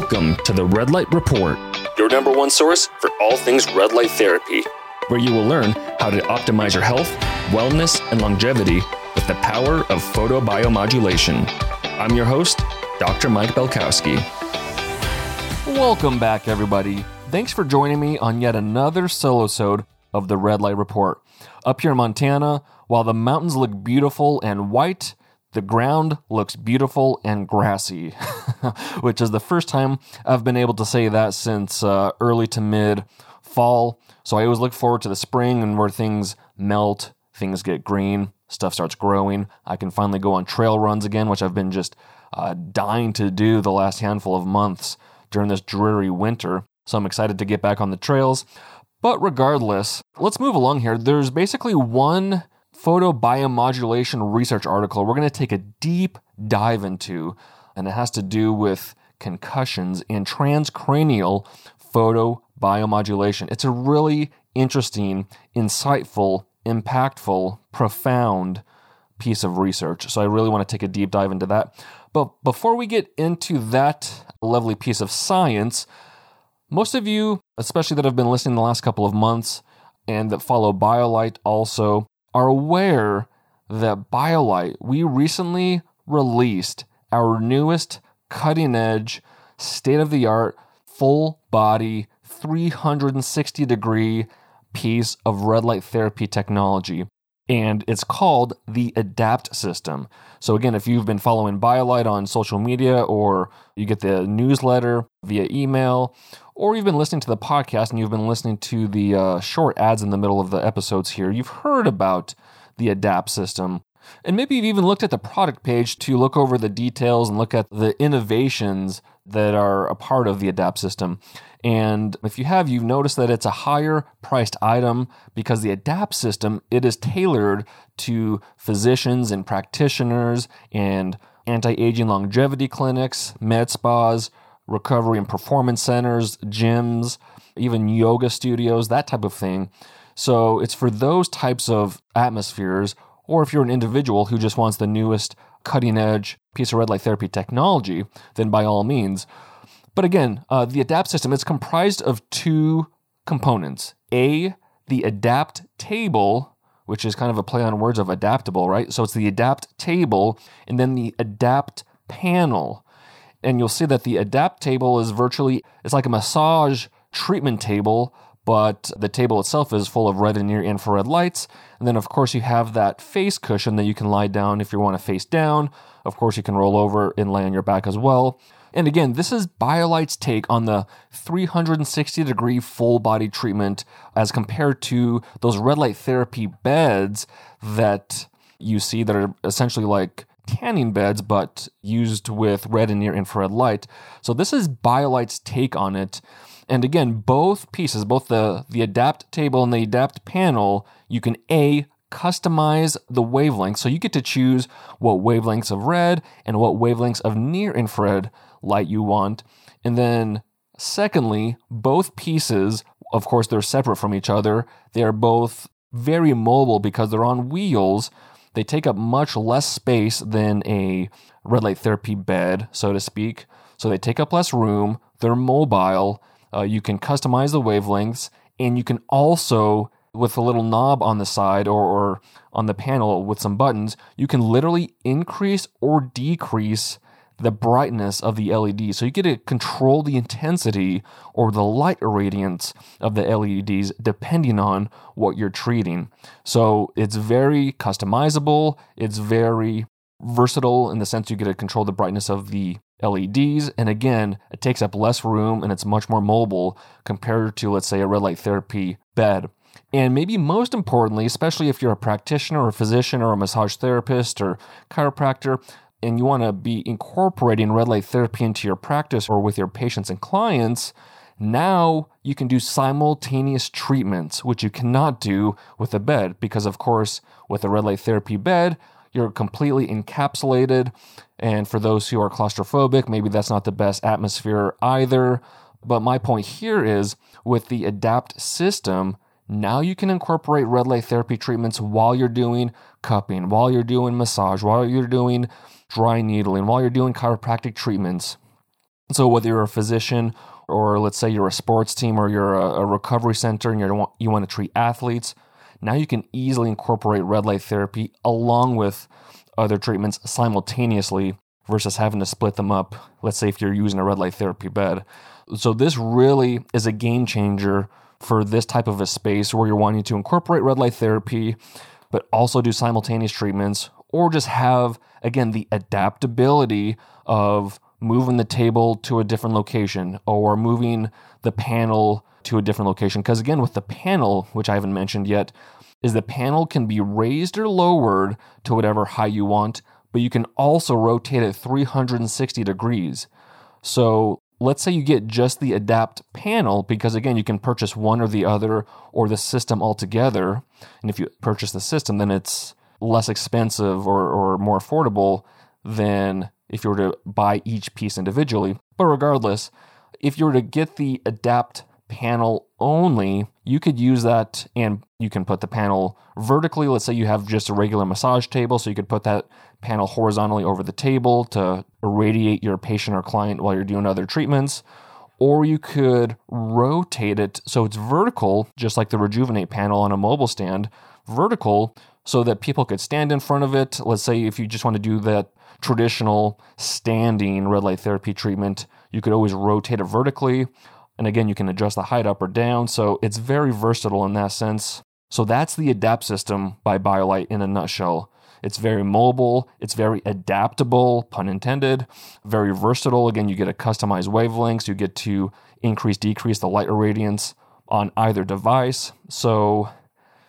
Welcome to the Red Light Report, your number one source for all things red light therapy, where you will learn how to optimize your health, wellness, and longevity with the power of photobiomodulation. I'm your host, Dr. Mike Belkowski. Welcome back, everybody. Thanks for joining me on yet another solo-sode of the Red Light Report. Up here in Montana, while the mountains look beautiful and white, the ground looks beautiful and grassy, which is the first time I've been able to say that since uh, early to mid fall. So I always look forward to the spring and where things melt, things get green, stuff starts growing. I can finally go on trail runs again, which I've been just uh, dying to do the last handful of months during this dreary winter. So I'm excited to get back on the trails. But regardless, let's move along here. There's basically one photobiomodulation research article we're going to take a deep dive into, and it has to do with concussions and transcranial photobiomodulation. It's a really interesting, insightful, impactful, profound piece of research. So I really want to take a deep dive into that. But before we get into that lovely piece of science, most of you, especially that have been listening the last couple of months and that follow BioLight also, are aware that BioLight, we recently released our newest cutting edge, state of the art, full body, 360 degree piece of red light therapy technology. And it's called the ADAPT system. So, again, if you've been following BioLight on social media or you get the newsletter via email, or you've been listening to the podcast and you've been listening to the uh, short ads in the middle of the episodes here, you've heard about the ADAPT system. And maybe you've even looked at the product page to look over the details and look at the innovations that are a part of the ADAPT system. And if you have, you've noticed that it's a higher priced item because the ADAPT system, it is tailored to physicians and practitioners and anti-aging longevity clinics, med spas, recovery and performance centers, gyms, even yoga studios, that type of thing. So it's for those types of atmospheres, or if you're an individual who just wants the newest cutting edge piece of red light therapy technology, then by all means. But again, uh, the ADAPT system is comprised of two components. A, the ADAPT table, which is kind of a play on words of adaptable, right? So it's the ADAPT table, and then the ADAPT panel. And you'll see that the ADAPT table is virtually, it's like a massage treatment table, but the table itself is full of red and near infrared lights. And then, of course, you have that face cushion that you can lie down if you want to face down. Of course, you can roll over and lay on your back as well. And again, this is BioLight's take on the 360 degree full body treatment as compared to those red light therapy beds that you see that are essentially like tanning beds, but used with red and near infrared light. So this is BioLight's take on it. And again, both pieces, both the, the adapt table and the adapt panel, you can A, customize the wavelength. So you get to choose what wavelengths of red and what wavelengths of near infrared light you want. And then secondly, both pieces, of course, they're separate from each other. They're both very mobile because they're on wheels. They take up much less space than a red light therapy bed, so to speak. So they take up less room. They're mobile. Uh, you can customize the wavelengths, and you can also, with a little knob on the side or, or on the panel with some buttons, you can literally increase or decrease the brightness of the LED. So you get to control the intensity or the light irradiance of the LEDs depending on what you're treating. So it's very customizable, it's very versatile in the sense you get to control the brightness of the LEDs. And again, it takes up less room and it's much more mobile compared to, let's say, a red light therapy bed. And maybe most importantly, especially if you're a practitioner or a physician or a massage therapist or chiropractor, and you want to be incorporating red light therapy into your practice or with your patients and clients, now you can do simultaneous treatments, which you cannot do with a bed because, of course, with a red light therapy bed, you're completely encapsulated. And for those who are claustrophobic, maybe that's not the best atmosphere either. But my point here is with the ADAPT system, now you can incorporate red light therapy treatments while you're doing cupping, while you're doing massage, while you're doing dry needling, while you're doing chiropractic treatments. So, whether you're a physician or let's say you're a sports team or you're a, a recovery center and you you want to treat athletes, now you can easily incorporate red light therapy along with other treatments simultaneously versus having to split them up. Let's say if you're using a red light therapy bed. So, this really is a game changer for this type of a space where you're wanting to incorporate red light therapy, but also do simultaneous treatments, or just have, again, the adaptability of moving the table to a different location or moving the panel to a different location. Because again, with the panel, which I haven't mentioned yet, is the panel can be raised or lowered to whatever height you want, but you can also rotate it 360 degrees. So let's say you get just the adapt panel because again you can purchase one or the other or the system altogether and if you purchase the system then it's less expensive or, or more affordable than if you were to buy each piece individually. But regardless, if you were to get the adapt panel only, you could use that and you can put the panel vertically. Let's say you have just a regular massage table, so you could put that panel horizontally over the table to irradiate your patient or client while you're doing other treatments. Or you could rotate it so it's vertical, just like the Rejuvenate panel on a mobile stand, vertical so that people could stand in front of it. Let's say if you just want to do that traditional standing red light therapy treatment, you could always rotate it vertically. And again, you can adjust the height up or down. So it's very versatile in that sense. So that's the ADAPT system by BioLight in a nutshell. It's very mobile, it's very adaptable, pun intended, very versatile. Again, you get a customized wavelengths, you get to increase, decrease the light irradiance on either device. So,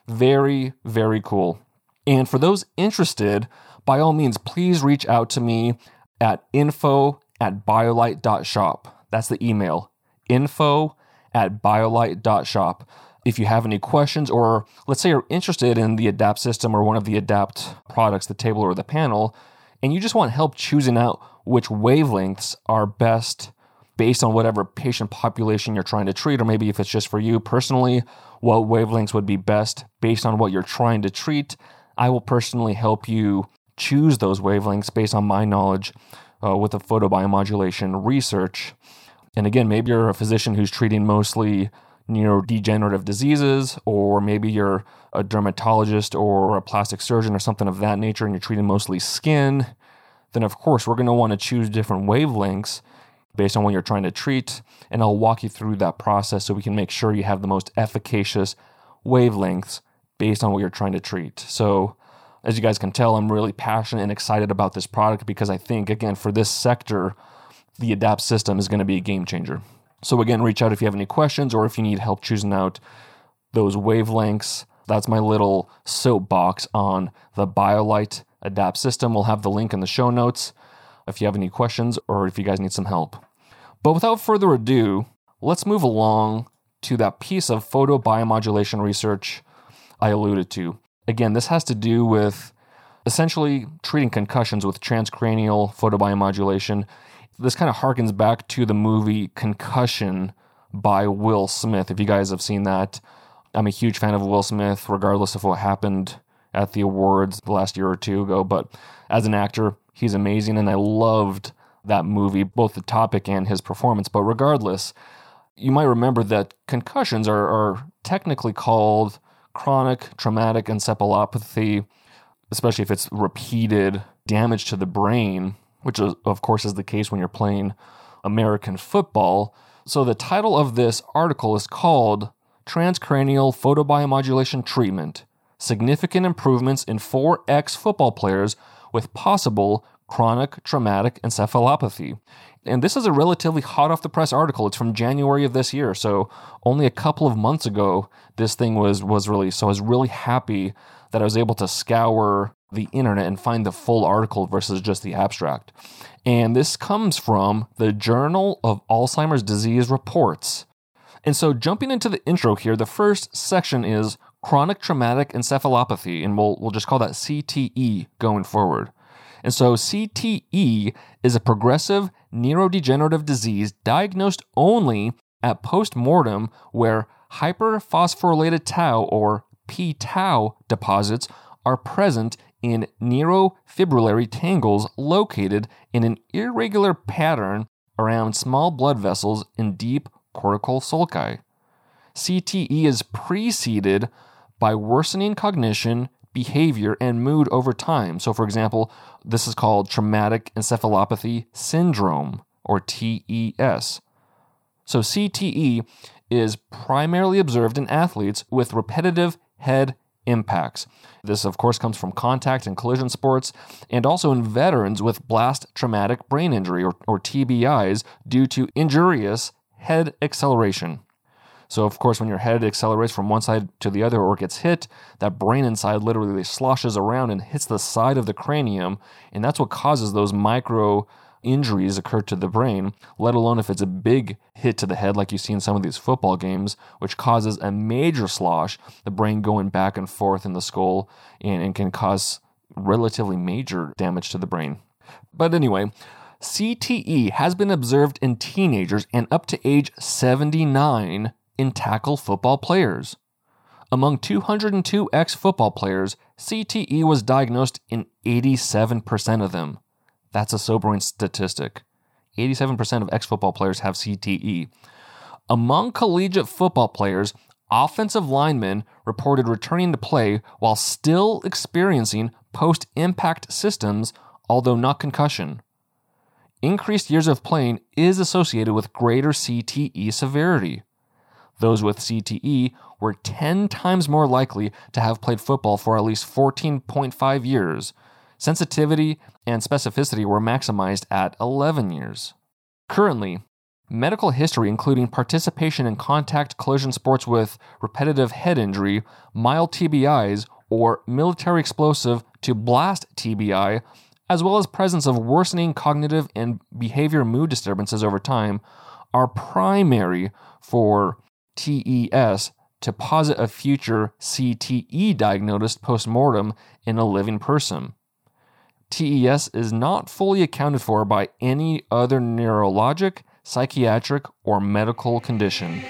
very, very cool. And for those interested, by all means, please reach out to me at info at biolight.shop. That's the email info at biolight.shop. If you have any questions, or let's say you're interested in the ADAPT system or one of the ADAPT products, the table or the panel, and you just want help choosing out which wavelengths are best based on whatever patient population you're trying to treat, or maybe if it's just for you personally, what wavelengths would be best based on what you're trying to treat, I will personally help you choose those wavelengths based on my knowledge uh, with the photobiomodulation research. And again, maybe you're a physician who's treating mostly neurodegenerative diseases, or maybe you're a dermatologist or a plastic surgeon or something of that nature, and you're treating mostly skin. Then, of course, we're going to want to choose different wavelengths based on what you're trying to treat. And I'll walk you through that process so we can make sure you have the most efficacious wavelengths based on what you're trying to treat. So, as you guys can tell, I'm really passionate and excited about this product because I think, again, for this sector, the ADAPT system is going to be a game changer. So, again, reach out if you have any questions or if you need help choosing out those wavelengths. That's my little soapbox on the BioLight ADAPT system. We'll have the link in the show notes if you have any questions or if you guys need some help. But without further ado, let's move along to that piece of photobiomodulation research I alluded to. Again, this has to do with essentially treating concussions with transcranial photobiomodulation. This kind of harkens back to the movie Concussion by Will Smith. If you guys have seen that, I'm a huge fan of Will Smith, regardless of what happened at the awards the last year or two ago. But as an actor, he's amazing, and I loved that movie, both the topic and his performance. But regardless, you might remember that concussions are, are technically called chronic traumatic encephalopathy, especially if it's repeated damage to the brain, which is, of course is the case when you're playing American football. So the title of this article is called Transcranial Photobiomodulation Treatment Significant Improvements in 4X Football Players with Possible Chronic Traumatic Encephalopathy. And this is a relatively hot off the press article. It's from January of this year. So only a couple of months ago, this thing was, was released. So I was really happy that I was able to scour the internet and find the full article versus just the abstract. And this comes from the Journal of Alzheimer's Disease Reports. And so, jumping into the intro here, the first section is chronic traumatic encephalopathy, and we'll, we'll just call that CTE going forward. And so, CTE is a progressive neurodegenerative disease diagnosed only at post mortem where hyperphosphorylated tau or p tau deposits are present in neurofibrillary tangles located in an irregular pattern around small blood vessels in deep cortical sulci. CTE is preceded by worsening cognition, behavior, and mood over time. So, for example, this is called traumatic encephalopathy syndrome, or TES. So, CTE is primarily observed in athletes with repetitive head impacts. This, of course, comes from contact and collision sports, and also in veterans with blast traumatic brain injury, or, or TBIs, due to injurious head acceleration. So, of course, when your head accelerates from one side to the other or gets hit, that brain inside literally sloshes around and hits the side of the cranium. And that's what causes those micro injuries occur to the brain, let alone if it's a big hit to the head, like you see in some of these football games, which causes a major slosh, the brain going back and forth in the skull, and, and can cause relatively major damage to the brain. But anyway, CTE has been observed in teenagers and up to age 79 in tackle football players. Among 202 ex football players, CTE was diagnosed in 87% of them. That's a sobering statistic. 87% of ex football players have CTE. Among collegiate football players, offensive linemen reported returning to play while still experiencing post impact systems, although not concussion. Increased years of playing is associated with greater CTE severity. Those with CTE were 10 times more likely to have played football for at least 14.5 years. Sensitivity and specificity were maximized at 11 years. Currently, medical history, including participation in contact collision sports with repetitive head injury, mild TBIs, or military explosive to blast TBI, as well as presence of worsening cognitive and behavior mood disturbances over time, are primary for TES to posit a future CTE diagnosed postmortem in a living person. TES is not fully accounted for by any other neurologic, psychiatric, or medical condition.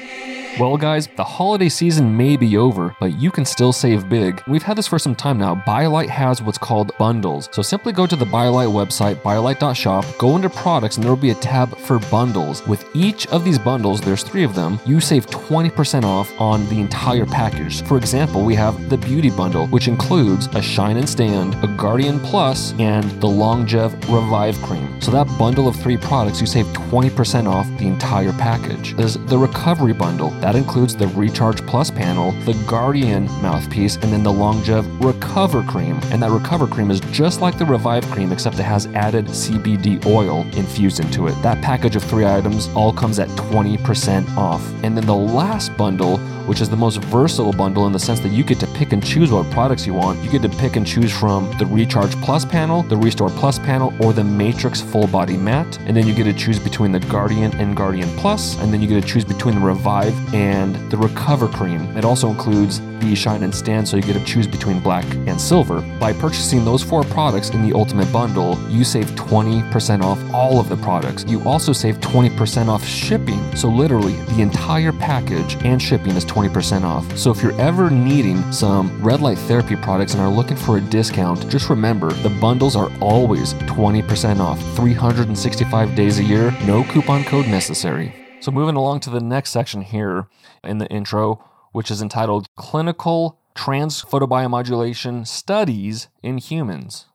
Well, guys, the holiday season may be over, but you can still save big. We've had this for some time now. BioLight has what's called bundles. So simply go to the BioLight website, biolight.shop, go into products, and there will be a tab for bundles. With each of these bundles, there's three of them, you save 20% off on the entire package. For example, we have the Beauty Bundle, which includes a Shine and Stand, a Guardian Plus, and the Longev Revive Cream. So that bundle of three products, you save 20% off the entire package. There's the Recovery Bundle. That includes the Recharge Plus panel, the Guardian mouthpiece, and then the Longev Recover Cream. And that Recover Cream is just like the Revive Cream, except it has added CBD oil infused into it. That package of three items all comes at 20% off. And then the last bundle, which is the most versatile bundle in the sense that you get to pick and choose what products you want. You get to pick and choose from the Recharge Plus panel, the Restore Plus panel, or the Matrix Full Body Mat. And then you get to choose between the Guardian and Guardian Plus, and then you get to choose between the Revive and the Recover Cream. It also includes the Shine and Stand, so you get to choose between black and silver. By purchasing those four products in the Ultimate Bundle, you save 20% off all of the products. You also save 20% off shipping. So, literally, the entire package and shipping is 20% off. So, if you're ever needing some red light therapy products and are looking for a discount, just remember the bundles are always 20% off, 365 days a year, no coupon code necessary. So, moving along to the next section here in the intro, which is entitled Clinical Transphotobiomodulation Studies in Humans.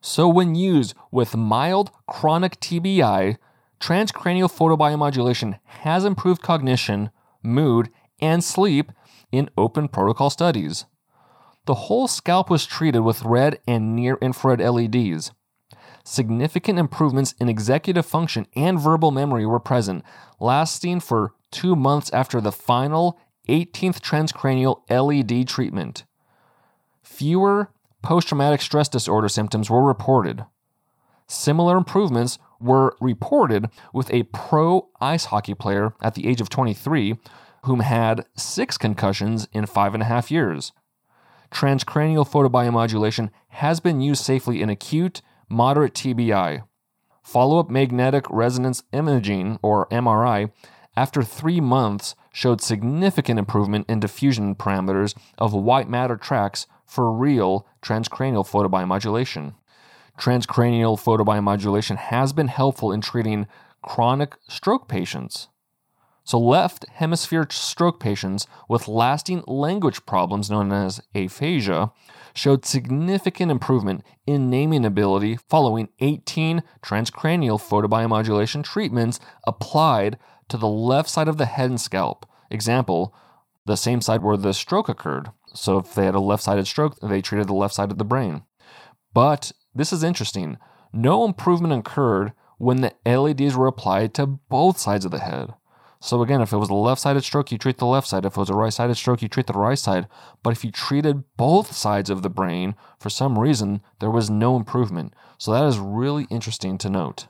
So, when used with mild chronic TBI, transcranial photobiomodulation has improved cognition, mood, and sleep in open protocol studies. The whole scalp was treated with red and near infrared LEDs significant improvements in executive function and verbal memory were present, lasting for two months after the final 18th transcranial LED treatment. Fewer post traumatic stress disorder symptoms were reported. Similar improvements were reported with a pro ice hockey player at the age of 23 whom had six concussions in five and a half years. Transcranial photobiomodulation has been used safely in acute moderate TBI. Follow up magnetic resonance imaging, or MRI, after three months showed significant improvement in diffusion parameters of white matter tracks for real transcranial photobiomodulation. Transcranial photobiomodulation has been helpful in treating chronic stroke patients. So, left hemisphere stroke patients with lasting language problems known as aphasia showed significant improvement in naming ability following 18 transcranial photobiomodulation treatments applied to the left side of the head and scalp. Example, the same side where the stroke occurred. So, if they had a left sided stroke, they treated the left side of the brain. But this is interesting. No improvement occurred when the LEDs were applied to both sides of the head. So again, if it was a left-sided stroke, you treat the left side. If it was a right-sided stroke, you treat the right side. But if you treated both sides of the brain, for some reason, there was no improvement. So that is really interesting to note.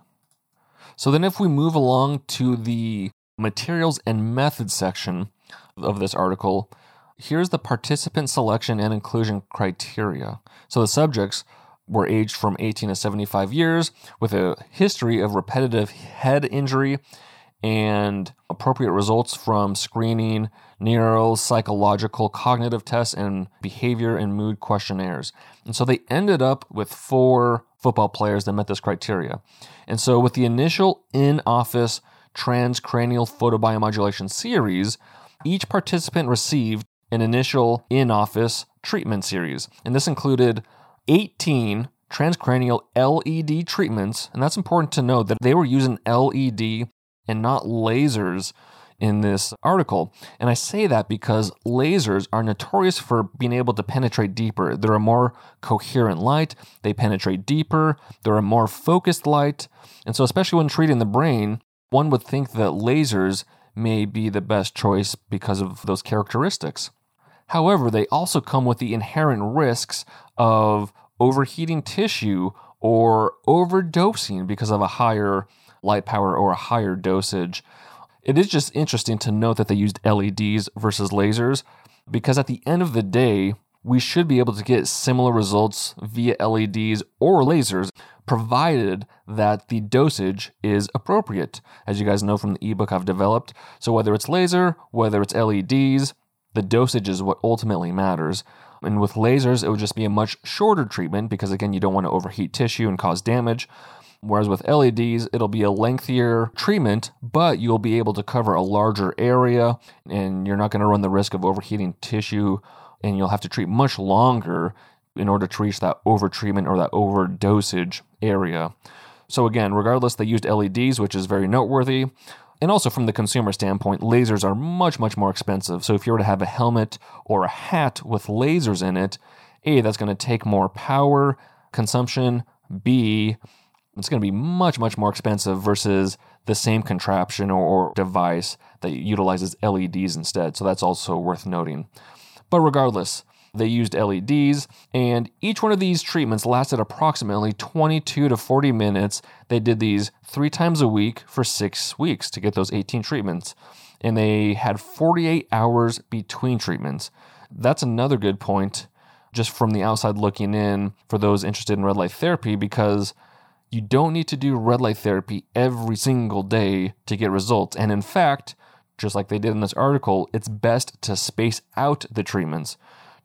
So then if we move along to the materials and methods section of this article, here's the participant selection and inclusion criteria. So the subjects were aged from 18 to 75 years with a history of repetitive head injury and appropriate results from screening, neuro, psychological, cognitive tests, and behavior and mood questionnaires. And so they ended up with four football players that met this criteria. And so with the initial in office transcranial photobiomodulation series, each participant received an initial in office treatment series. And this included 18 transcranial LED treatments. And that's important to note that they were using LED and not lasers in this article. And I say that because lasers are notorious for being able to penetrate deeper. They're a more coherent light, they penetrate deeper, they're a more focused light. And so, especially when treating the brain, one would think that lasers may be the best choice because of those characteristics. However, they also come with the inherent risks of overheating tissue or overdosing because of a higher light power or a higher dosage. It is just interesting to note that they used LEDs versus lasers because at the end of the day, we should be able to get similar results via LEDs or lasers, provided that the dosage is appropriate, as you guys know from the ebook I've developed. So, whether it's laser, whether it's LEDs, the dosage is what ultimately matters. And with lasers, it would just be a much shorter treatment because, again, you don't want to overheat tissue and cause damage. Whereas with LEDs, it'll be a lengthier treatment, but you'll be able to cover a larger area and you're not going to run the risk of overheating tissue and you'll have to treat much longer in order to reach that overtreatment or that overdosage area. So again, regardless, they used LEDs, which is very noteworthy. And also from the consumer standpoint, lasers are much, much more expensive. So if you were to have a helmet or a hat with lasers in it, A, that's going to take more power consumption. B, it's going to be much, much more expensive versus the same contraption or, device that utilizes LEDs instead. So that's also worth noting. But regardless, they used LEDs, and each one of these treatments lasted approximately 22 to 40 minutes. They did these three times a week for six weeks to get those 18 treatments, and they had 48 hours between treatments. That's another good point, just from the outside looking in, for those interested in red light therapy, because you don't need to do red light therapy every single day to get results. And in fact, just like they did in this article, it's best to space out the treatments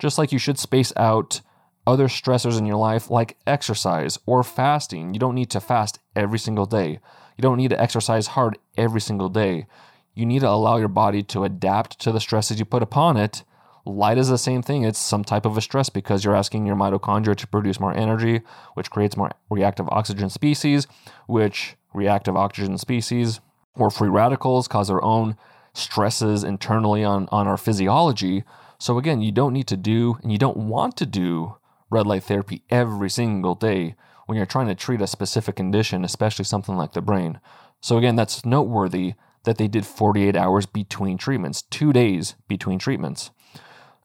just like you should space out other stressors in your life like exercise or fasting. You don't need to fast every single day. You don't need to exercise hard every single day. You need to allow your body to adapt to the stresses you put upon it. Light is the same thing. It's some type of a stress because you're asking your mitochondria to produce more energy, which creates more reactive oxygen species, which reactive oxygen species or free radicals cause their own stresses internally on, on our physiology, so again, you don't need to do and you don't want to do red light therapy every single day when you're trying to treat a specific condition, especially something like the brain. So again, that's noteworthy that they did 48 hours between treatments, two days between treatments.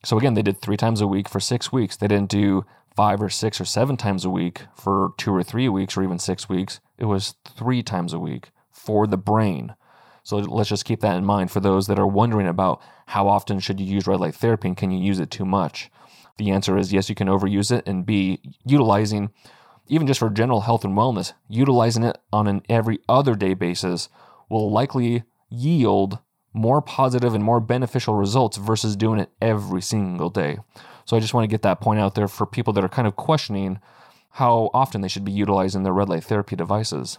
So again, they did three times a week for six weeks. They didn't do five or six or seven times a week for two or three weeks or even six weeks. It was three times a week for the brain. So let's just keep that in mind for those that are wondering about how often should you use red light therapy and can you use it too much? The answer is yes, you can overuse it, and B, utilizing, even just for general health and wellness, utilizing it on an every other day basis will likely yield more positive and more beneficial results versus doing it every single day. So I just want to get that point out there for people that are kind of questioning how often they should be utilizing their red light therapy devices.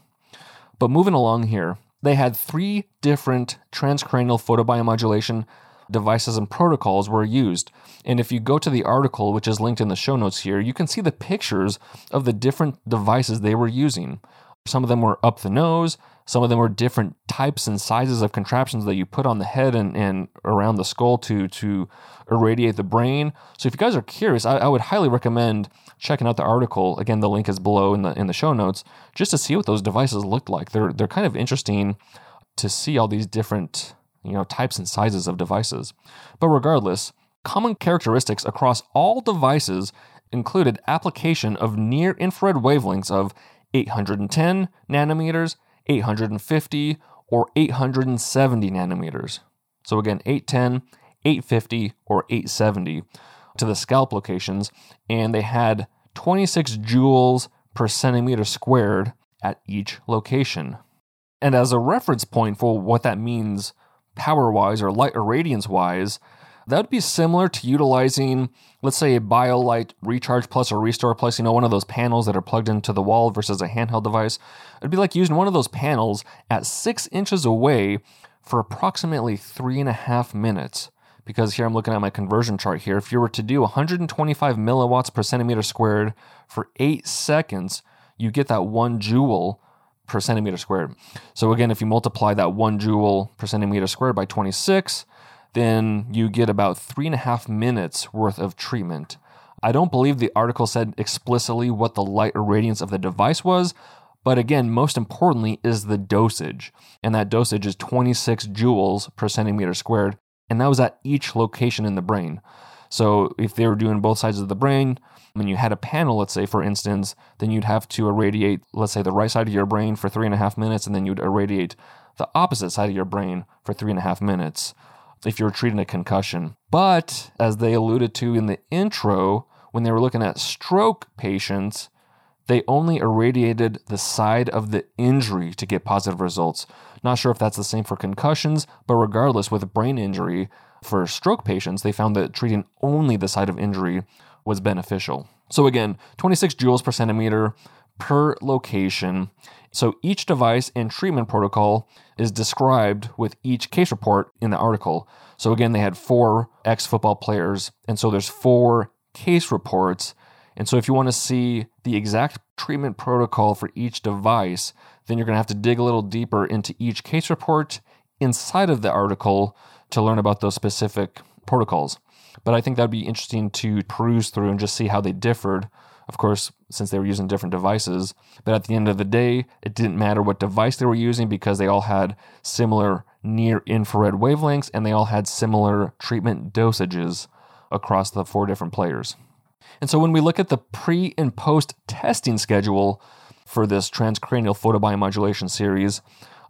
But moving along here, they had three different transcranial photobiomodulation devices and protocols were used. And if you go to the article, which is linked in the show notes here, you can see the pictures of the different devices they were using. Some of them were up the nose, some of them were different types and sizes of contraptions that you put on the head and, and around the skull to, to irradiate the brain. So if you guys are curious, I, I would highly recommend checking out the article. Again, the link is below in the in the show notes, just to see what those devices looked like. They're they're kind of interesting to see all these different you know, types and sizes of devices. But regardless, common characteristics across all devices included application of near infrared wavelengths of 810 nanometers, 850, or 870 nanometers. So again, 810, 850, or 870 to the scalp locations, and they had 26 joules per centimeter squared at each location. And as a reference point for what that means power wise or light irradiance wise, that would be similar to utilizing, let's say, a BioLight Recharge Plus or Restore Plus, you know, one of those panels that are plugged into the wall versus a handheld device. It'd be like using one of those panels at six inches away for approximately three and a half minutes. Because here I'm looking at my conversion chart here. If you were to do 125 milliwatts per centimeter squared for eight seconds, you get that one joule per centimeter squared. So again, if you multiply that one joule per centimeter squared by 26, then you get about three and a half minutes worth of treatment. I don't believe the article said explicitly what the light irradiance of the device was, but again, most importantly is the dosage. And that dosage is 26 joules per centimeter squared, and that was at each location in the brain. So if they were doing both sides of the brain, when you had a panel, let's say, for instance, then you'd have to irradiate, let's say, the right side of your brain for three and a half minutes, and then you'd irradiate the opposite side of your brain for three and a half minutes if you're treating a concussion. But as they alluded to in the intro, when they were looking at stroke patients, they only irradiated the side of the injury to get positive results. Not sure if that's the same for concussions, but regardless, with brain injury, for stroke patients, they found that treating only the side of injury was beneficial. So again, 26 joules per centimeter per location. So each device and treatment protocol is described with each case report in the article. So again, they had four ex football players, and so there's four case reports. And so if you want to see the exact treatment protocol for each device, then you're going to have to dig a little deeper into each case report inside of the article to learn about those specific protocols. But I think that'd be interesting to peruse through and just see how they differed. Of course, since they were using different devices. But at the end of the day, it didn't matter what device they were using because they all had similar near infrared wavelengths and they all had similar treatment dosages across the four different players. And so when we look at the pre and post testing schedule for this transcranial photobiomodulation series,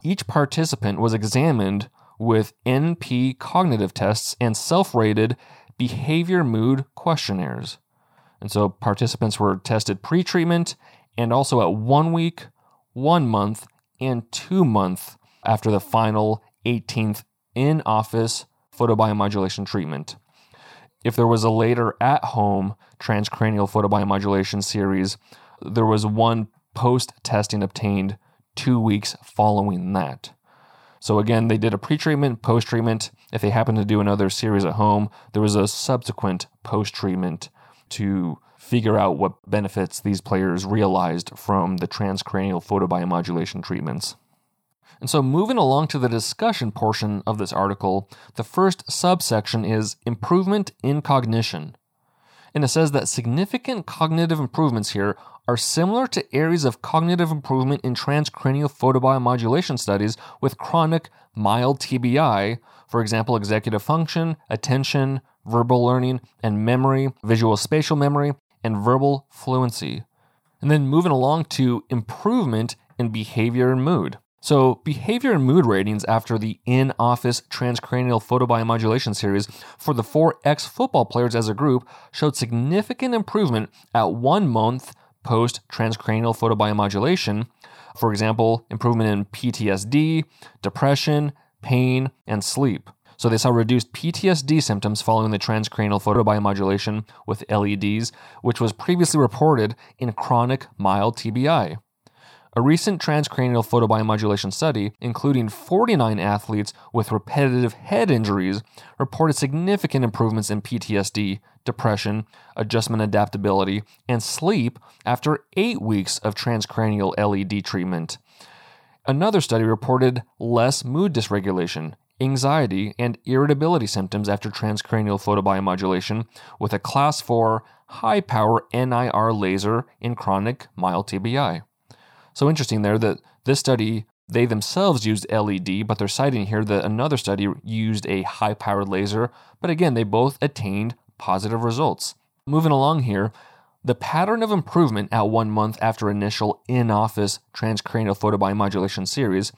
each participant was examined with NP cognitive tests and self rated behavior mood questionnaires. And so participants were tested pre treatment and also at one week, one month, and two months after the final 18th in office photobiomodulation treatment. If there was a later at home transcranial photobiomodulation series, there was one post testing obtained two weeks following that. So again, they did a pre-treatment, post-treatment. If they happened to do another series at home, there was a subsequent post-treatment to figure out what benefits these players realized from the transcranial photobiomodulation treatments. And so, moving along to the discussion portion of this article, the first subsection is improvement in cognition. And it says that significant cognitive improvements here are similar to areas of cognitive improvement in transcranial photobiomodulation studies with chronic mild TBI, for example, executive function, attention, verbal learning, and memory, visual spatial memory, and verbal fluency. And then moving along to improvement in behavior and mood. So, behavior and mood ratings after the in office transcranial photobiomodulation series for the four ex football players as a group showed significant improvement at one month post transcranial photobiomodulation. For example, improvement in PTSD, depression, pain, and sleep. So they saw reduced PTSD symptoms following the transcranial photobiomodulation with LEDs, which was previously reported in chronic mild TBI. A recent transcranial photobiomodulation study, including 49 athletes with repetitive head injuries, reported significant improvements in PTSD, depression, adjustment adaptability, and sleep after eight weeks of transcranial LED treatment. Another study reported less mood dysregulation, anxiety, and irritability symptoms after transcranial photobiomodulation with a class 4 high power NIR laser in chronic mild TBI. So interesting there that this study, they themselves used LED, but they're citing here that another study used a high powered laser. But again, they both attained positive results. Moving along here, the pattern of improvement at one month after initial in office transcranial photobiomodulation series,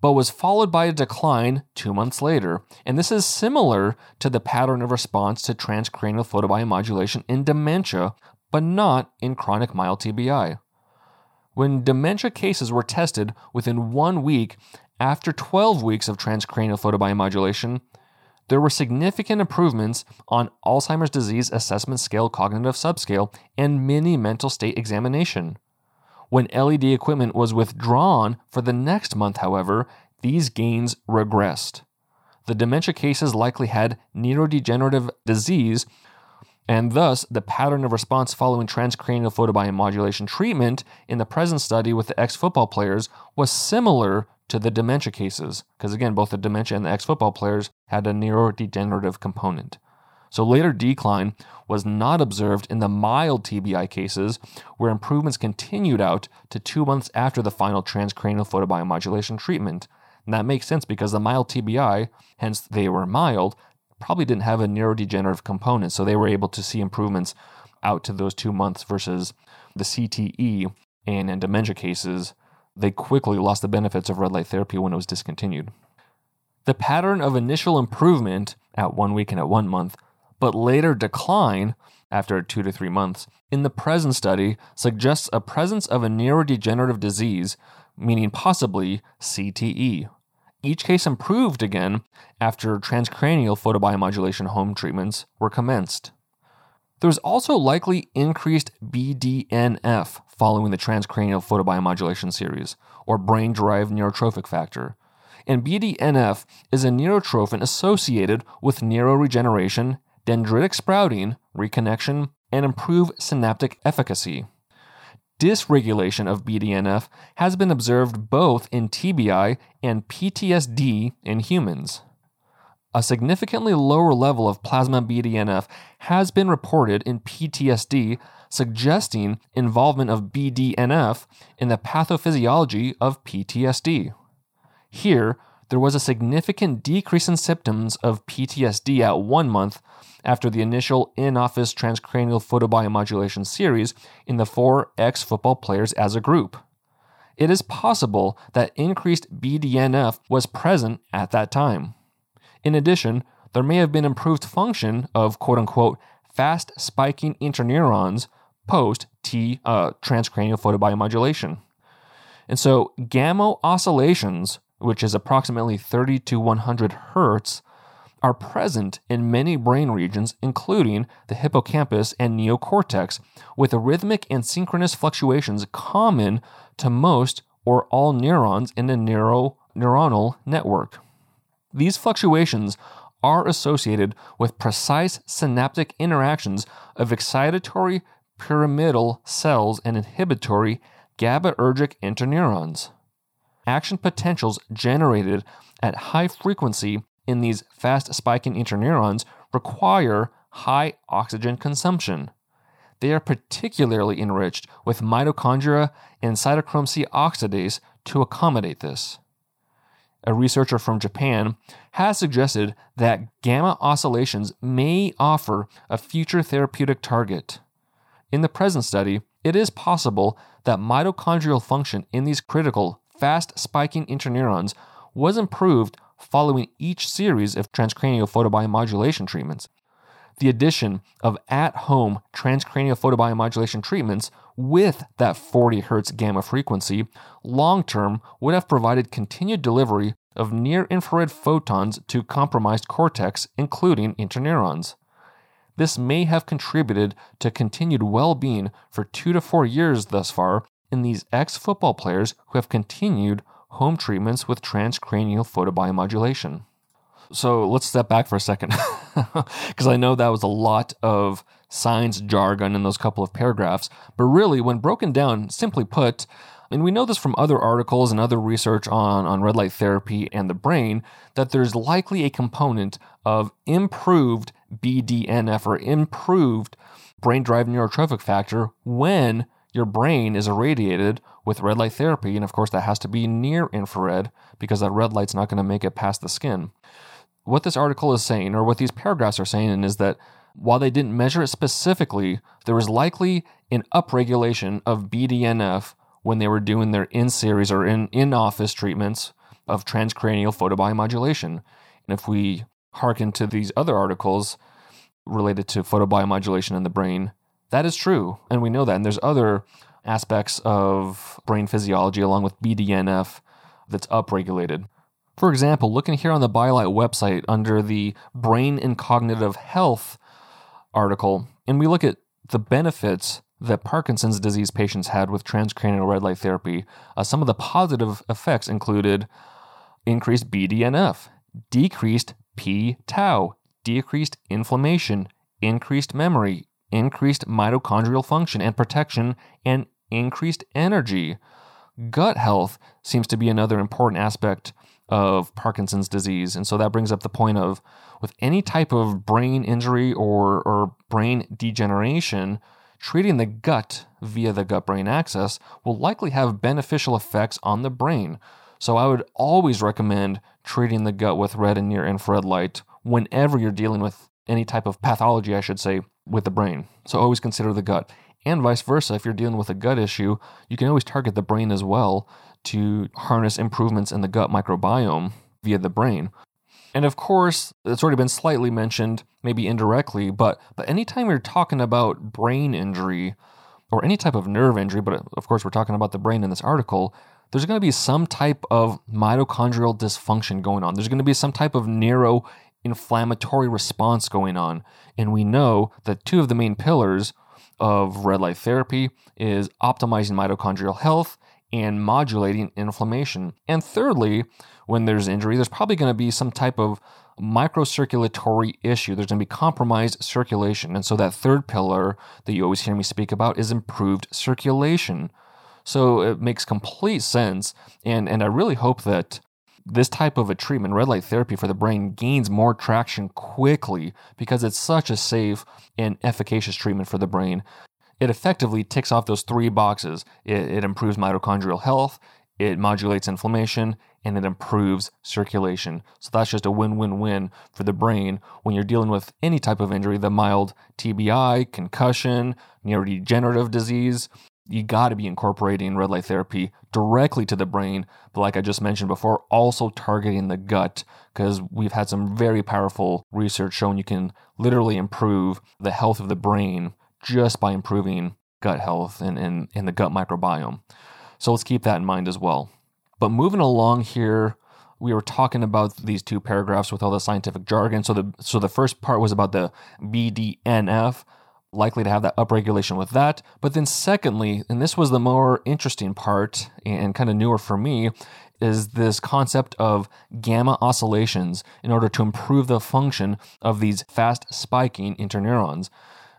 but was followed by a decline two months later. And this is similar to the pattern of response to transcranial photobiomodulation in dementia, but not in chronic mild TBI. When dementia cases were tested within one week after 12 weeks of transcranial photobiomodulation, there were significant improvements on Alzheimer's disease assessment scale cognitive subscale and mini mental state examination. When LED equipment was withdrawn for the next month, however, these gains regressed. The dementia cases likely had neurodegenerative disease and thus, the pattern of response following transcranial photobiomodulation treatment in the present study with the ex football players was similar to the dementia cases, because again, both the dementia and the ex football players had a neurodegenerative component. So later decline was not observed in the mild TBI cases, where improvements continued out to two months after the final transcranial photobiomodulation treatment. And that makes sense because the mild TBI, hence they were mild, probably didn't have a neurodegenerative component. So they were able to see improvements out to those two months versus the CTE and in dementia cases, they quickly lost the benefits of red light therapy when it was discontinued. The pattern of initial improvement at one week and at one month, but later decline after two to three months in the present study suggests a presence of a neurodegenerative disease, meaning possibly CTE. Each case improved again after transcranial photobiomodulation home treatments were commenced. There was also likely increased BDNF following the transcranial photobiomodulation series, or brain derived neurotrophic factor. And BDNF is a neurotrophin associated with neuroregeneration, dendritic sprouting, reconnection, and improved synaptic efficacy dysregulation of BDNF has been observed both in TBI and PTSD in humans. A significantly lower level of plasma BDNF has been reported in PTSD, suggesting involvement of BDNF in the pathophysiology of PTSD. Here, there was a significant decrease in symptoms of PTSD at one month after the initial in office transcranial photobiomodulation series in the four ex football players as a group. It is possible that increased BDNF was present at that time. In addition, there may have been improved function of quote unquote fast spiking interneurons post T uh, transcranial photobiomodulation. And so, gamma oscillations, which is approximately 30 to 100 hertz, are present in many brain regions, including the hippocampus and neocortex, with rhythmic and synchronous fluctuations common to most or all neurons in a neuro- neuronal network. These fluctuations are associated with precise synaptic interactions of excitatory pyramidal cells and inhibitory GABAergic interneurons. Action potentials generated at high frequency in these fast spiking interneurons require high oxygen consumption. They are particularly enriched with mitochondria and cytochrome C oxidase to accommodate this. A researcher from Japan has suggested that gamma oscillations may offer a future therapeutic target. In the present study, it is possible that mitochondrial function in these critical, fast spiking interneurons was improved following each series of transcranial photobiomodulation treatments. The addition of at home transcranial photobiomodulation treatments with that 40 Hz gamma frequency long term would have provided continued delivery of near infrared photons to compromised cortex, including interneurons. This may have contributed to continued well being for two to four years thus far in these ex football players who have continued home treatments with transcranial photobiomodulation. So let's step back for a second, because I know that was a lot of science jargon in those couple of paragraphs. But really, when broken down, simply put, and we know this from other articles and other research on, on red light therapy and the brain, that there's likely a component of improved BDNF or improved brain derived neurotrophic factor when your brain is irradiated with red light therapy. And of course, that has to be near infrared because that red light's not going to make it past the skin. What this article is saying, or what these paragraphs are saying, is that while they didn't measure it specifically, there was likely an upregulation of BDNF when they were doing their in series or in in office treatments of transcranial photobiomodulation. And if we hearken to these other articles related to photobiomodulation in the brain, that is true. And we know that. And there's other aspects of brain physiology along with BDNF that's upregulated. For example, looking here on the BioLight website under the Brain and Cognitive Health article, and we look at the benefits that Parkinson's disease patients had with transcranial red light therapy, uh, some of the positive effects included increased BDNF, decreased p tau, decreased inflammation, increased memory, increased mitochondrial function and protection, and increased energy. Gut health seems to be another important aspect of Parkinson's disease. And so that brings up the point of with any type of brain injury or, or brain degeneration, treating the gut via the gut brain axis will likely have beneficial effects on the brain. So I would always recommend treating the gut with red and near infrared light whenever you're dealing with any type of pathology, I should say, with the brain. So always consider the gut. And vice versa, if you're dealing with a gut issue, you can always target the brain as well to harness improvements in the gut microbiome via the brain. And of course, it's already been slightly mentioned, maybe indirectly, but but anytime you're talking about brain injury or any type of nerve injury, but of course we're talking about the brain in this article, there's going to be some type of mitochondrial dysfunction going on. There's going to be some type of neuroinflammatory response going on. And we know that two of the main pillars of red light therapy is optimizing mitochondrial health and modulating inflammation. And thirdly, when there's injury, there's probably going to be some type of microcirculatory issue. There's going to be compromised circulation. And so that third pillar that you always hear me speak about is improved circulation. So it makes complete sense. And, and I really hope that this type of a treatment, red light therapy for the brain, gains more traction quickly because it's such a safe and efficacious treatment for the brain it effectively ticks off those three boxes. It, it, improves mitochondrial health, it modulates inflammation, and it improves circulation. So that's just a win win win for the brain when you're dealing with any type of injury, the mild TBI, concussion, neurodegenerative disease. You got to be incorporating red light therapy directly to the brain, but like I just mentioned before, also targeting the gut because we've had some very powerful research showing you can literally improve the health of the brain just by improving gut health and, and, and the gut microbiome. So let's keep that in mind as well. But moving along here, we were talking about these two paragraphs with all the scientific jargon. So the so the first part was about the BDNF, likely to have that upregulation with that. But then secondly, and this was the more interesting part and kind of newer for me, is this concept of gamma oscillations in order to improve the function of these fast spiking interneurons.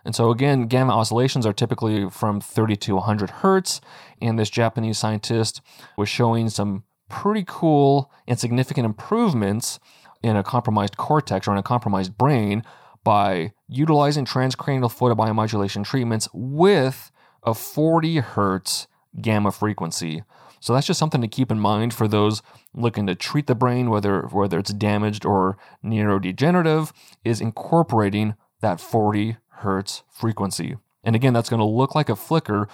And so, again, gamma oscillations are typically from 30 to 100 hertz. And this Japanese scientist was showing some pretty cool and significant improvements in a compromised cortex or in a compromised brain by utilizing transcranial photobiomodulation treatments with a 40 hertz gamma frequency. So that's just something to keep in mind for those looking to treat the brain, whether whether it's damaged or neurodegenerative, is incorporating that 40 hertz frequency. And again, that's going to look like a flicker,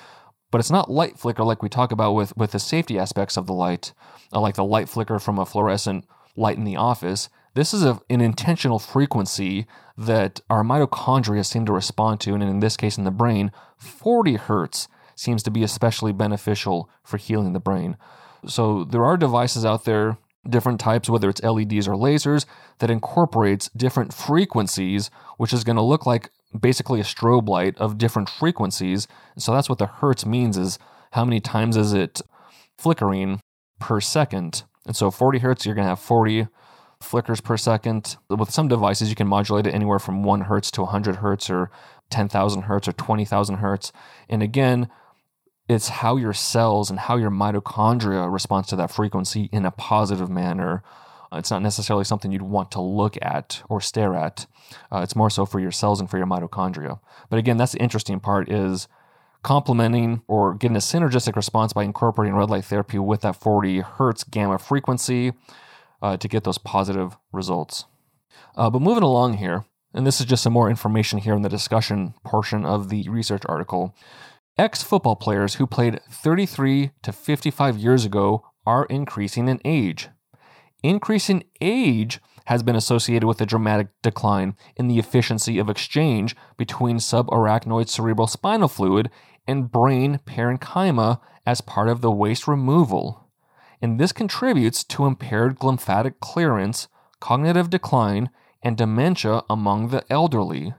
but it's not light flicker like we talk about with, with the safety aspects of the light, uh, like the light flicker from a fluorescent light in the office. This is a, an intentional frequency that our mitochondria seem to respond to, and in this case, in the brain, 40 hertz seems to be especially beneficial for healing the brain. So there are devices out there, different types, whether it's LEDs or lasers, that incorporates different frequencies, which is going to look like basically a strobe light of different frequencies. So that's what the hertz means is how many times is it flickering per second. And so 40 hertz, you're going to have 40 flickers per second. With some devices, you can modulate it anywhere from 1 hertz to 100 hertz or 10,000 hertz or 20,000 hertz. And again, it's how your cells and how your mitochondria responds to that frequency in a positive manner. It's not necessarily something you'd want to look at or stare at. Uh, it's more so for your cells and for your mitochondria. But again, that's the interesting part is complementing or getting a synergistic response by incorporating red light therapy with that 40 hertz gamma frequency uh, to get those positive results. Uh, but moving along here, and this is just some more information here in the discussion portion of the research article. Ex football players who played 33 to 55 years ago are increasing in age. Increasing age has been associated with a dramatic decline in the efficiency of exchange between subarachnoid cerebral spinal fluid and brain parenchyma as part of the waste removal. And this contributes to impaired glymphatic clearance, cognitive decline, and dementia among the elderly.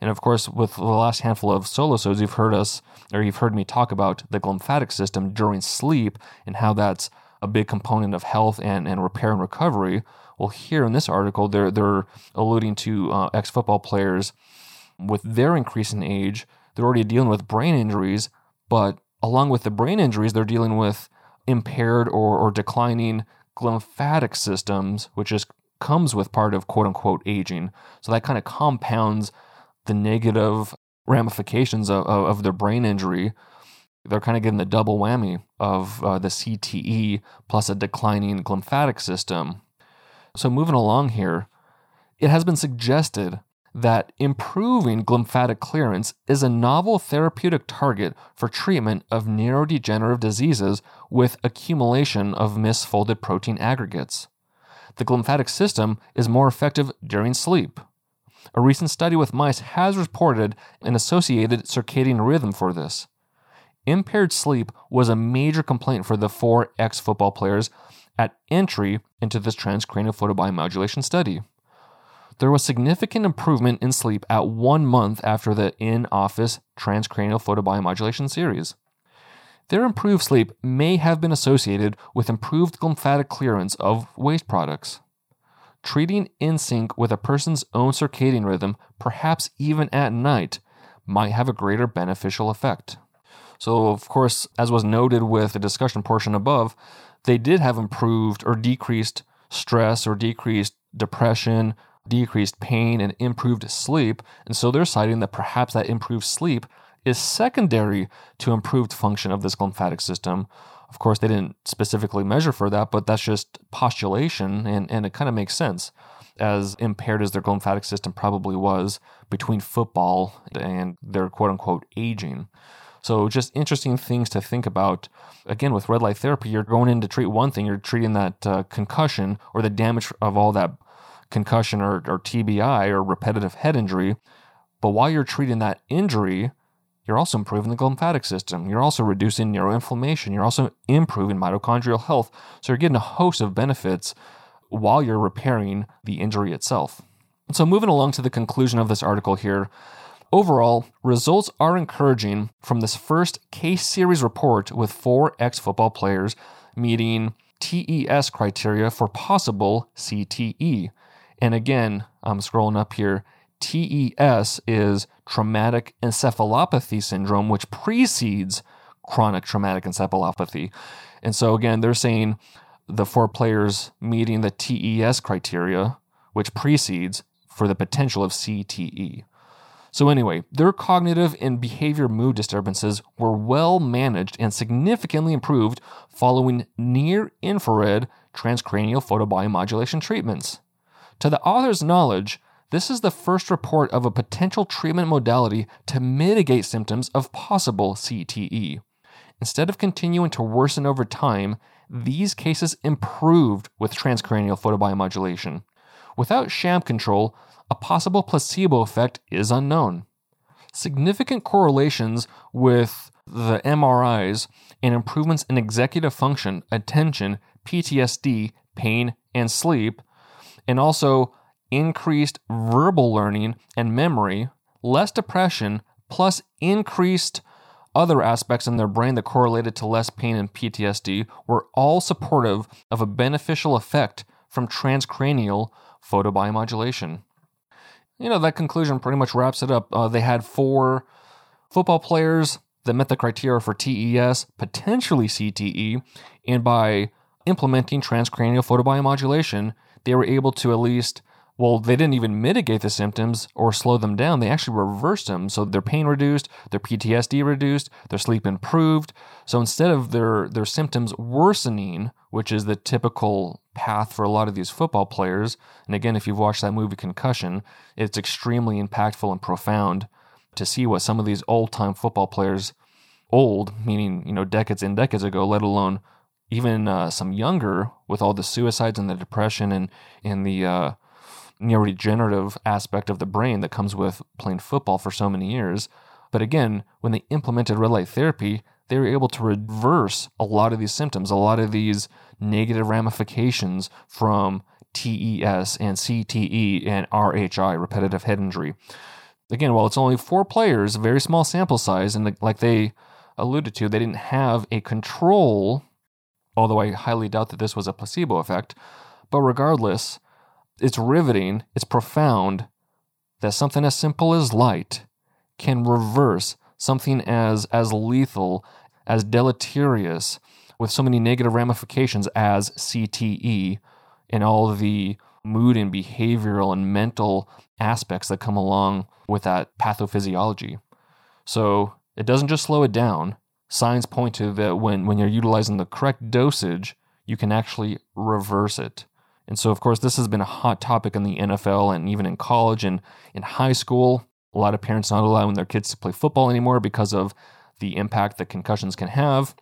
And of course, with the last handful of solosodes, you've heard us, or you've heard me talk about the glymphatic system during sleep and how that's a big component of health and, and repair and recovery. Well, here in this article, they're, they're alluding to uh, ex football players with their increase in age. They're already dealing with brain injuries, but along with the brain injuries, they're dealing with impaired or, or declining glymphatic systems, which is comes with part of quote unquote aging. So that kind of compounds the negative ramifications of, of, of their brain injury, they're kind of getting the double whammy of uh, the CTE plus a declining glymphatic system. So, moving along here, it has been suggested that improving glymphatic clearance is a novel therapeutic target for treatment of neurodegenerative diseases with accumulation of misfolded protein aggregates. The glymphatic system is more effective during sleep. A recent study with mice has reported an associated circadian rhythm for this. Impaired sleep was a major complaint for the four ex football players at entry into this transcranial photobiomodulation study. There was significant improvement in sleep at one month after the in office transcranial photobiomodulation series. Their improved sleep may have been associated with improved glymphatic clearance of waste products treating in sync with a person's own circadian rhythm, perhaps even at night, might have a greater beneficial effect. So, of course, as was noted with the discussion portion above, they did have improved or decreased stress or decreased depression, decreased pain, and improved sleep. And so they're citing that perhaps that improved sleep is secondary to improved function of this glymphatic system, of course, they didn't specifically measure for that, but that's just postulation, and, and it kind of makes sense. As impaired as their glymphatic system probably was between football and their quote unquote aging. So, just interesting things to think about. Again, with red light therapy, you're going in to treat one thing, you're treating that uh, concussion or the damage of all that concussion or, or TBI or repetitive head injury. But while you're treating that injury, you're also improving the glymphatic system. You're also reducing neuroinflammation. You're also improving mitochondrial health. So you're getting a host of benefits while you're repairing the injury itself. So, moving along to the conclusion of this article here, overall, results are encouraging from this first case series report with four ex football players meeting TES criteria for possible CTE. And again, I'm scrolling up here. TES is traumatic encephalopathy syndrome, which precedes chronic traumatic encephalopathy. And so, again, they're saying the four players meeting the TES criteria, which precedes for the potential of CTE. So, anyway, their cognitive and behavior mood disturbances were well managed and significantly improved following near infrared transcranial photobiomodulation treatments. To the author's knowledge, this is the first report of a potential treatment modality to mitigate symptoms of possible CTE. Instead of continuing to worsen over time, these cases improved with transcranial photobiomodulation. Without sham control, a possible placebo effect is unknown. Significant correlations with the MRIs and improvements in executive function, attention, PTSD, pain, and sleep, and also increased verbal learning and memory, less depression, plus increased other aspects in their brain that correlated to less pain and PTSD were all supportive of a beneficial effect from transcranial photobiomodulation. You know, that conclusion pretty much wraps it up. Uh, they had four football players that met the criteria for TES, potentially CTE, and by implementing transcranial photobiomodulation, they were able to at least well, they didn't even mitigate the symptoms or slow them down. They actually reversed them. So their pain reduced, their PTSD reduced, their sleep improved. So instead of their, their symptoms worsening, which is the typical path for a lot of these football players, and again, if you've watched that movie Concussion, it's extremely impactful and profound to see what some of these old time football players, old, meaning, you know, decades and decades ago, let alone even uh, some younger with all the suicides and the depression and, and the, uh, neurodegenerative aspect of the brain that comes with playing football for so many years. But again, when they implemented red light therapy, they were able to reverse a lot of these symptoms, a lot of these negative ramifications from TES and CTE and RHI, repetitive head injury. Again, while it's only four players, a very small sample size, and like they alluded to, they didn't have a control, although I highly doubt that this was a placebo effect. But regardless, it's riveting, it's profound that something as simple as light can reverse something as as lethal, as deleterious, with so many negative ramifications as CTE and all the mood and behavioral and mental aspects that come along with that pathophysiology. So it doesn't just slow it down. Signs point to that when, when you're utilizing the correct dosage, you can actually reverse it. And so, of course, this has been a hot topic in the NFL and even in college and in high school. A lot of parents not allowing their kids to play football anymore because of the impact that concussions can have.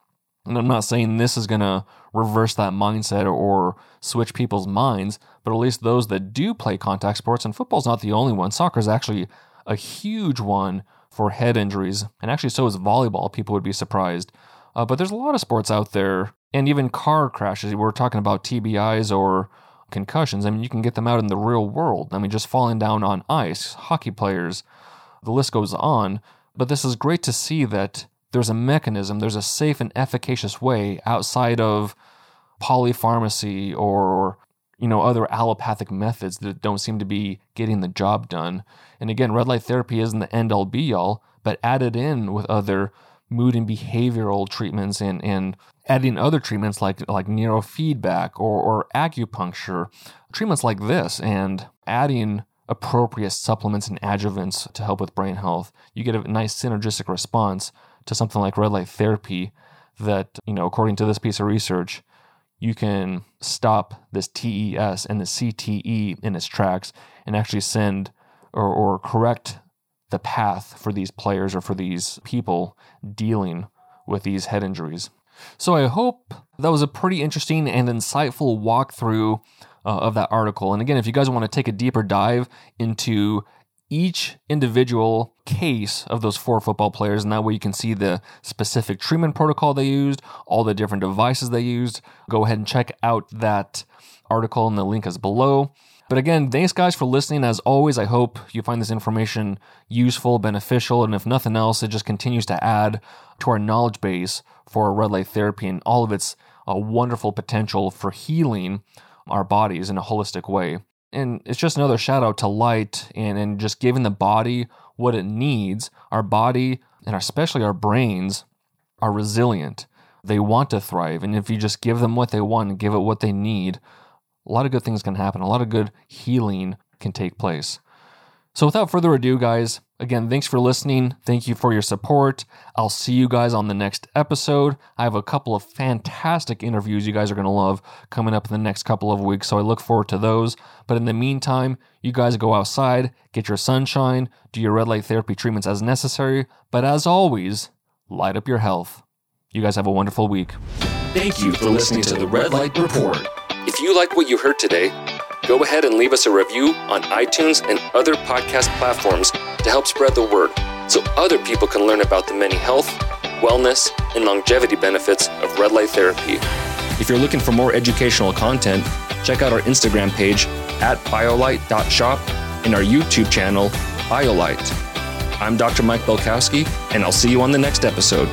And I'm not saying this is going to reverse that mindset or switch people's minds, but at least those that do play contact sports, and football's not the only one. Soccer is actually a huge one for head injuries, and actually so is volleyball. People would be surprised. Uh, but there's a lot of sports out there, and even car crashes. We're talking about TBIs or concussions. I mean, you can get them out in the real world. I mean, just falling down on ice, hockey players, the list goes on. But this is great to see that there's a mechanism, there's a safe and efficacious way outside of polypharmacy or you know other allopathic methods that don't seem to be getting the job done. And again, red light therapy isn't the end all be all, but added in with other mood and behavioral treatments and, and adding other treatments like like neurofeedback or, or acupuncture, treatments like this, and adding appropriate supplements and adjuvants to help with brain health, you get a nice synergistic response to something like red light therapy that, you know, according to this piece of research, you can stop this TES and the CTE in its tracks and actually send or, or correct the path for these players or for these people dealing with these head injuries. So I hope that was a pretty interesting and insightful walkthrough uh, of that article. And again, if you guys want to take a deeper dive into each individual case of those four football players, and that way you can see the specific treatment protocol they used, all the different devices they used, go ahead and check out that article, and the link is below. But again, thanks guys for listening. As always, I hope you find this information useful, beneficial, and if nothing else, it just continues to add to our knowledge base for red light therapy and all of its uh, wonderful potential for healing our bodies in a holistic way. And it's just another shout out to light and, and just giving the body what it needs. Our body and especially our brains are resilient. They want to thrive. And if you just give them what they want and give it what they need, a lot of good things can happen. A lot of good healing can take place. So, without further ado, guys, again, thanks for listening. Thank you for your support. I'll see you guys on the next episode. I have a couple of fantastic interviews you guys are going to love coming up in the next couple of weeks. So, I look forward to those. But in the meantime, you guys go outside, get your sunshine, do your red light therapy treatments as necessary. But as always, light up your health. You guys have a wonderful week. Thank you for listening to the Red Light Report. If you like what you heard today, go ahead and leave us a review on iTunes and other podcast platforms to help spread the word so other people can learn about the many health, wellness, and longevity benefits of red light therapy. If you're looking for more educational content, check out our Instagram page at biolight.shop and our YouTube channel, BioLight. I'm Dr. Mike Belkowski, and I'll see you on the next episode.